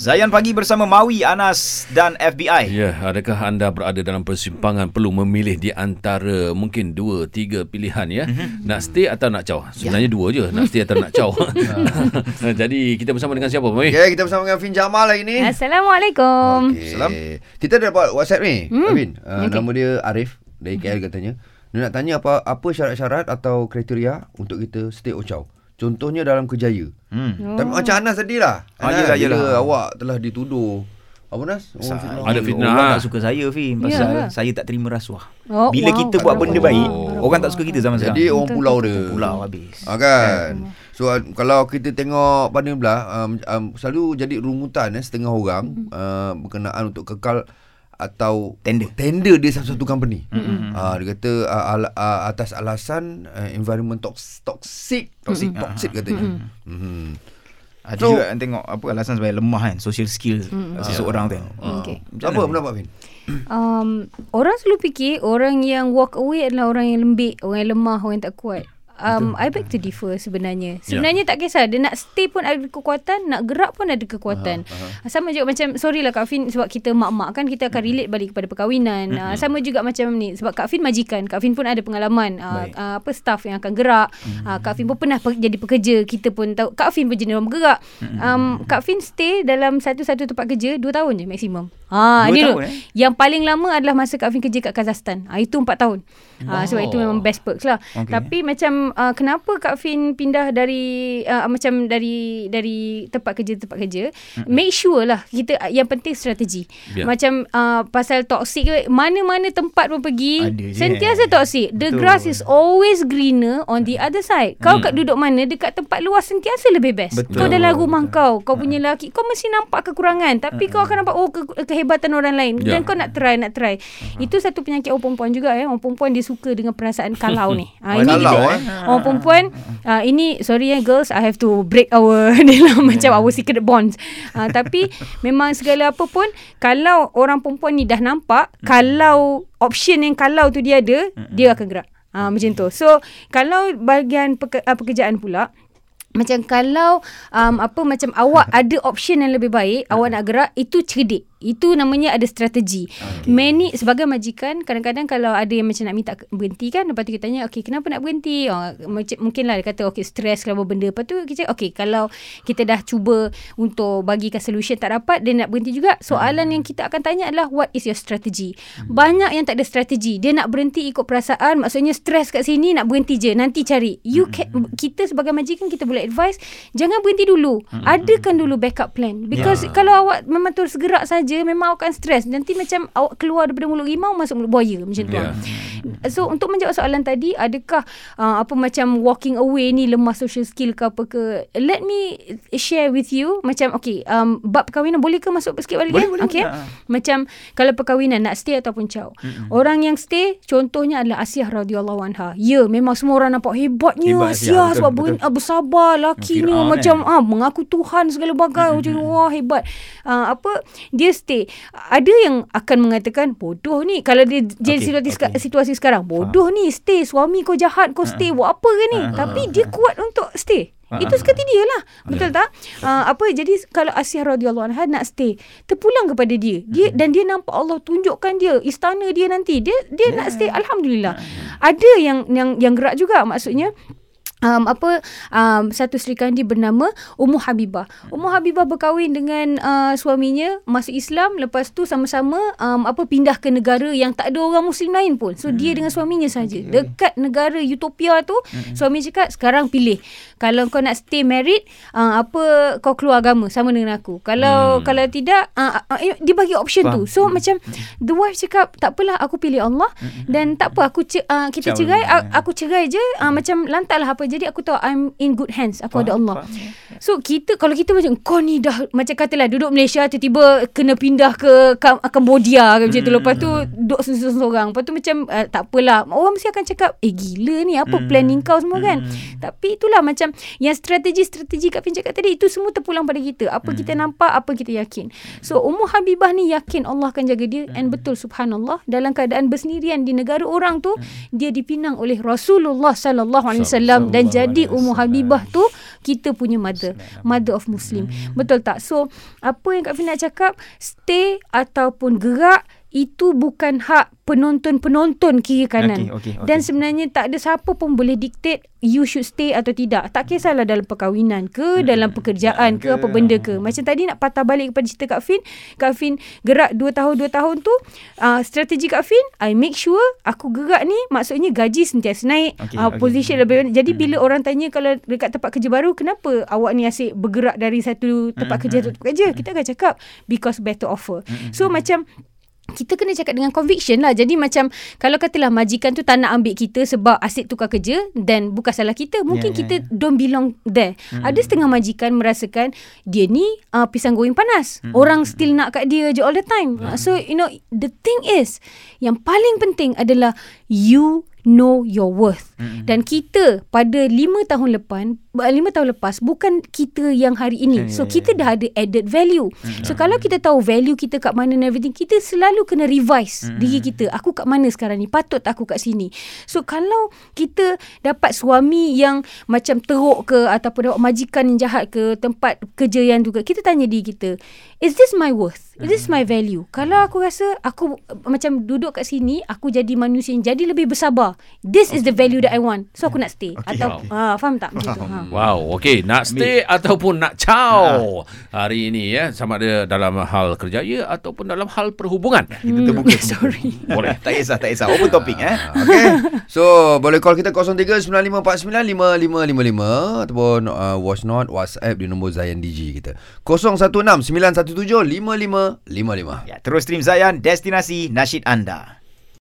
Zayan Pagi bersama Mawi, Anas dan FBI. Ya, adakah anda berada dalam persimpangan perlu memilih di antara mungkin dua, tiga pilihan ya? Mm-hmm. Nak stay atau nak caw? Sebenarnya ya. dua je, nak stay atau nak caw. Jadi kita bersama dengan siapa, Mawi? Ya, kita bersama dengan Fin Jamal hari ni. Assalamualaikum. Okay. Salam. Kita ada dapat WhatsApp ni, hmm. Fin. Uh, okay. Nama dia Arif dari KL katanya. Dia nak tanya apa apa syarat-syarat atau kriteria untuk kita stay or caw. Contohnya dalam kejaya. Hmm. Oh. Tapi macam Anas tadi lah. Ah, Anas, yelah, yelah. awak telah dituduh. Apa Nas? Oh, fitnah. Ada fitnah. Orang tak suka saya, Fim. Pasal yeah. saya tak terima rasuah. Oh, Bila wow. kita buat benda baik, oh. orang tak suka kita zaman sekarang. Jadi orang pulau dia. Pulau habis. Ha, kan? So uh, kalau kita tengok pada belah, um, um, selalu jadi rumutan eh, setengah orang uh, berkenaan untuk kekal atau tender tender dia satu-satu company. Mm-hmm. Uh, dia kata uh, al, uh, atas alasan uh, environment toxic toxic toxic, mm-hmm. toxic katanya. Mm-hmm. Mm-hmm. Ada so, juga yang tengok apa alasan sebab lemah kan social skill mm-hmm. seseorang tu. Uh, okay. Apa pendapat Fin? Um, orang selalu fikir orang yang walk away adalah orang yang lembik, orang yang lemah, orang yang tak kuat um, I beg to differ sebenarnya. Ya. Sebenarnya yeah. tak kisah. Dia nak stay pun ada kekuatan, nak gerak pun ada kekuatan. Uh-huh, uh-huh. Sama juga macam, sorry lah Kak Fin, sebab kita mak-mak kan, kita akan relate balik kepada perkahwinan. Uh-huh. Uh, sama juga macam ni, sebab Kak Fin majikan. Kak Fin pun ada pengalaman. Uh, uh, apa staff yang akan gerak. Uh-huh. Uh, Kak Fin pun pernah pe- jadi pekerja. Kita pun tahu. Kak Fin pun jenis orang bergerak. Um, Kak Fin stay dalam satu-satu tempat kerja, dua tahun je maksimum. Ha, ini tahun, eh? Yang paling lama adalah masa Kak Fin kerja kat Kazakhstan. Ha, itu empat tahun. Ha, sebab itu memang best perks lah. Okay. Tapi macam uh, kenapa Kak Fin pindah dari uh, macam dari dari tempat kerja tempat kerja, mm-hmm. make sure lah kita yang penting strategi. Yeah. Macam uh, pasal toxic mana-mana tempat pun pergi sentiasa toxic. The Betul. grass is always greener on the other side. Kau mm. kat duduk mana dekat tempat luas sentiasa lebih best. Betul. Kau dalam rumah Betul. kau, kau punya lelaki, kau mesti nampak kekurangan tapi mm-hmm. kau akan nampak oh ke- kehebatan orang lain yeah. dan kau nak try nak try. Uh-huh. Itu satu penyakit orang perempuan juga ya. Orang perempuan dia suka dengan perasaan kalau ni. Ha, ini kalau juga, eh. Orang perempuan uh, ini sorry eh girls I have to break our ni lah macam our secret bonds. Uh, tapi memang segala apa pun kalau orang perempuan ni dah nampak hmm. kalau option yang kalau tu dia ada hmm. dia akan gerak. Uh, macam tu. So kalau bahagian peke, uh, pekerjaan pula macam kalau um, apa macam awak ada option yang lebih baik awak nak gerak itu cerdik itu namanya ada strategi. Okay. Many sebagai majikan kadang-kadang kalau ada yang macam nak minta berhenti kan lepas tu kita tanya okey kenapa nak berhenti? Oh, macam mungkinlah dia kata okey stres kalau benda. Lepas tu kita okey kalau kita dah cuba untuk bagikan solution tak dapat dia nak berhenti juga. Soalan hmm. yang kita akan tanya adalah what is your strategy? Hmm. Banyak yang tak ada strategi. Dia nak berhenti ikut perasaan maksudnya stres kat sini nak berhenti je nanti cari. You hmm. can, kita sebagai majikan kita boleh advise jangan berhenti dulu. Hmm. Adakan dulu backup plan because yeah. kalau awak memang terus gerak saja je memang awak akan stres nanti macam awak keluar daripada mulut rimau masuk mulut buaya macam tu yeah. So untuk menjawab soalan tadi adakah uh, apa macam walking away ni lemah social skill ke apa ke let me share with you macam okay um, bab perkahwinan boleh ke masuk sikit balik boleh, boleh, okay boleh. macam kalau perkahwinan nak stay ataupun caw mm-hmm. orang yang stay contohnya adalah Asiyah radhiyallahu anha ya memang semua orang nampak hebatnya Hebat, Asiyah betul, sebab betul. Ber, bersabar lakinya macam eh. ah mengaku Tuhan segala bagai mm-hmm. macam wah hebat uh, apa dia stay. Ada yang akan mengatakan bodoh ni kalau dia jadi okay, situasi, okay. situasi sekarang. Bodoh ha. ni stay. Suami kau jahat kau stay. Buat apa ke ni? Tapi dia kuat untuk stay. Itu sekati dia lah. Betul tak? Uh, Apa Jadi kalau Asyah radhiyallahu anha Nak stay Terpulang kepada dia. Dia Dan dia nampak Allah tunjukkan dia Istana dia nanti. Dia dia yeah. nak stay. Alhamdulillah. Ada yang Yang yang gerak juga Maksudnya um, apa um, satu Sri Kandi bernama Ummu Habibah. Ummu Habibah berkahwin dengan uh, suaminya masuk Islam lepas tu sama-sama um, apa pindah ke negara yang tak ada orang muslim lain pun. So hmm. dia dengan suaminya saja. Okay. Dekat negara utopia tu hmm. suami cakap sekarang pilih. Kalau kau nak stay married uh, apa kau keluar agama sama dengan aku. Kalau hmm. kalau tidak uh, uh, uh, dia bagi option Faham. tu. So hmm. macam the wife cakap tak apalah aku pilih Allah hmm. dan tak apa aku uh, kita cerai aku cerai je uh, macam lantaklah apa jadi aku tahu I'm in good hands. Aku faham, ada Allah. faham. So kita kalau kita macam kau ni dah macam katalah duduk Malaysia tiba-tiba kena pindah ke Cambodia ke macam tu. Lepas tu hmm. duduk seorang-seorang. Lepas tu macam uh, tak apalah. Orang mesti akan cakap eh gila ni apa hmm. planning kau semua kan? Hmm. tapi itulah macam yang strategi-strategi Kak Fin cakap tadi itu semua terpulang pada kita. Apa kita nampak apa kita yakin. So Ummu Habibah ni yakin Allah akan jaga dia. And betul subhanallah dalam keadaan bersendirian di negara orang tu dia dipinang oleh Rasulullah sallallahu alaihi wasallam dan jadi Ummu Habibah tu kita punya mother mother of muslim. Hmm. betul tak? So apa yang Kak Fin nak cakap? Stay ataupun gerak itu bukan hak penonton-penonton kiri kanan. Okay, okay, okay. Dan sebenarnya tak ada siapa pun boleh dictate you should stay atau tidak. Tak kisahlah dalam perkahwinan ke, hmm. dalam pekerjaan ke, ke, apa benda ke. Macam tadi nak patah balik kepada cerita Kak Fin. Kak Fin gerak 2 tahun, 2 tahun tu, uh, strategi Kak Fin, I make sure aku gerak ni maksudnya gaji sentiasa naik, okay, uh, okay. position lebih banyak. Jadi hmm. bila orang tanya kalau dekat tempat kerja baru, kenapa awak ni asyik bergerak dari satu tempat hmm. kerja ke tempat kerja? Kita akan cakap because better offer. Hmm. So macam kita kena cakap dengan conviction lah. Jadi macam kalau katalah majikan tu tak nak ambil kita sebab asyik tukar kerja then bukan salah kita. Mungkin yeah, kita yeah. don't belong there. Hmm. Ada setengah majikan merasakan dia ni uh, pisang goreng panas. Hmm. Orang still nak kat dia je all the time. Hmm. So you know the thing is yang paling penting adalah you know your worth. Mm-hmm. Dan kita pada lima tahun lepas, lima tahun lepas bukan kita yang hari ini. Yeah, so yeah, kita yeah. dah ada added value. Mm-hmm. So kalau kita tahu value kita kat mana and everything, kita selalu kena revise mm-hmm. diri kita. Aku kat mana sekarang ni? Patut aku kat sini. So kalau kita dapat suami yang macam teruk ke ataupun dapat majikan yang jahat ke tempat kerja yang juga, kita tanya diri kita, is this my worth? Is this my value? Kalau aku rasa aku macam duduk kat sini, aku jadi manusia yang jadi lebih bersabar. This okay. is the value that I want. So aku nak stay. Okay. Atau okay. Ah, faham tak macam tu? Ha. Wow, okay. Nak stay Me. ataupun nak caw ha. hari ini ya, sama ada dalam hal kerjaya ataupun dalam hal perhubungan. Hmm. Kita terbuka. Sorry. Boleh. tak kisah, tak kisah. Open topic eh. Okay. So, boleh call kita 0395495555 ataupun uh, watch not WhatsApp di nombor Zayan DJ kita. 0169175555. Ya, terus stream Zayan, destinasi nasyid anda.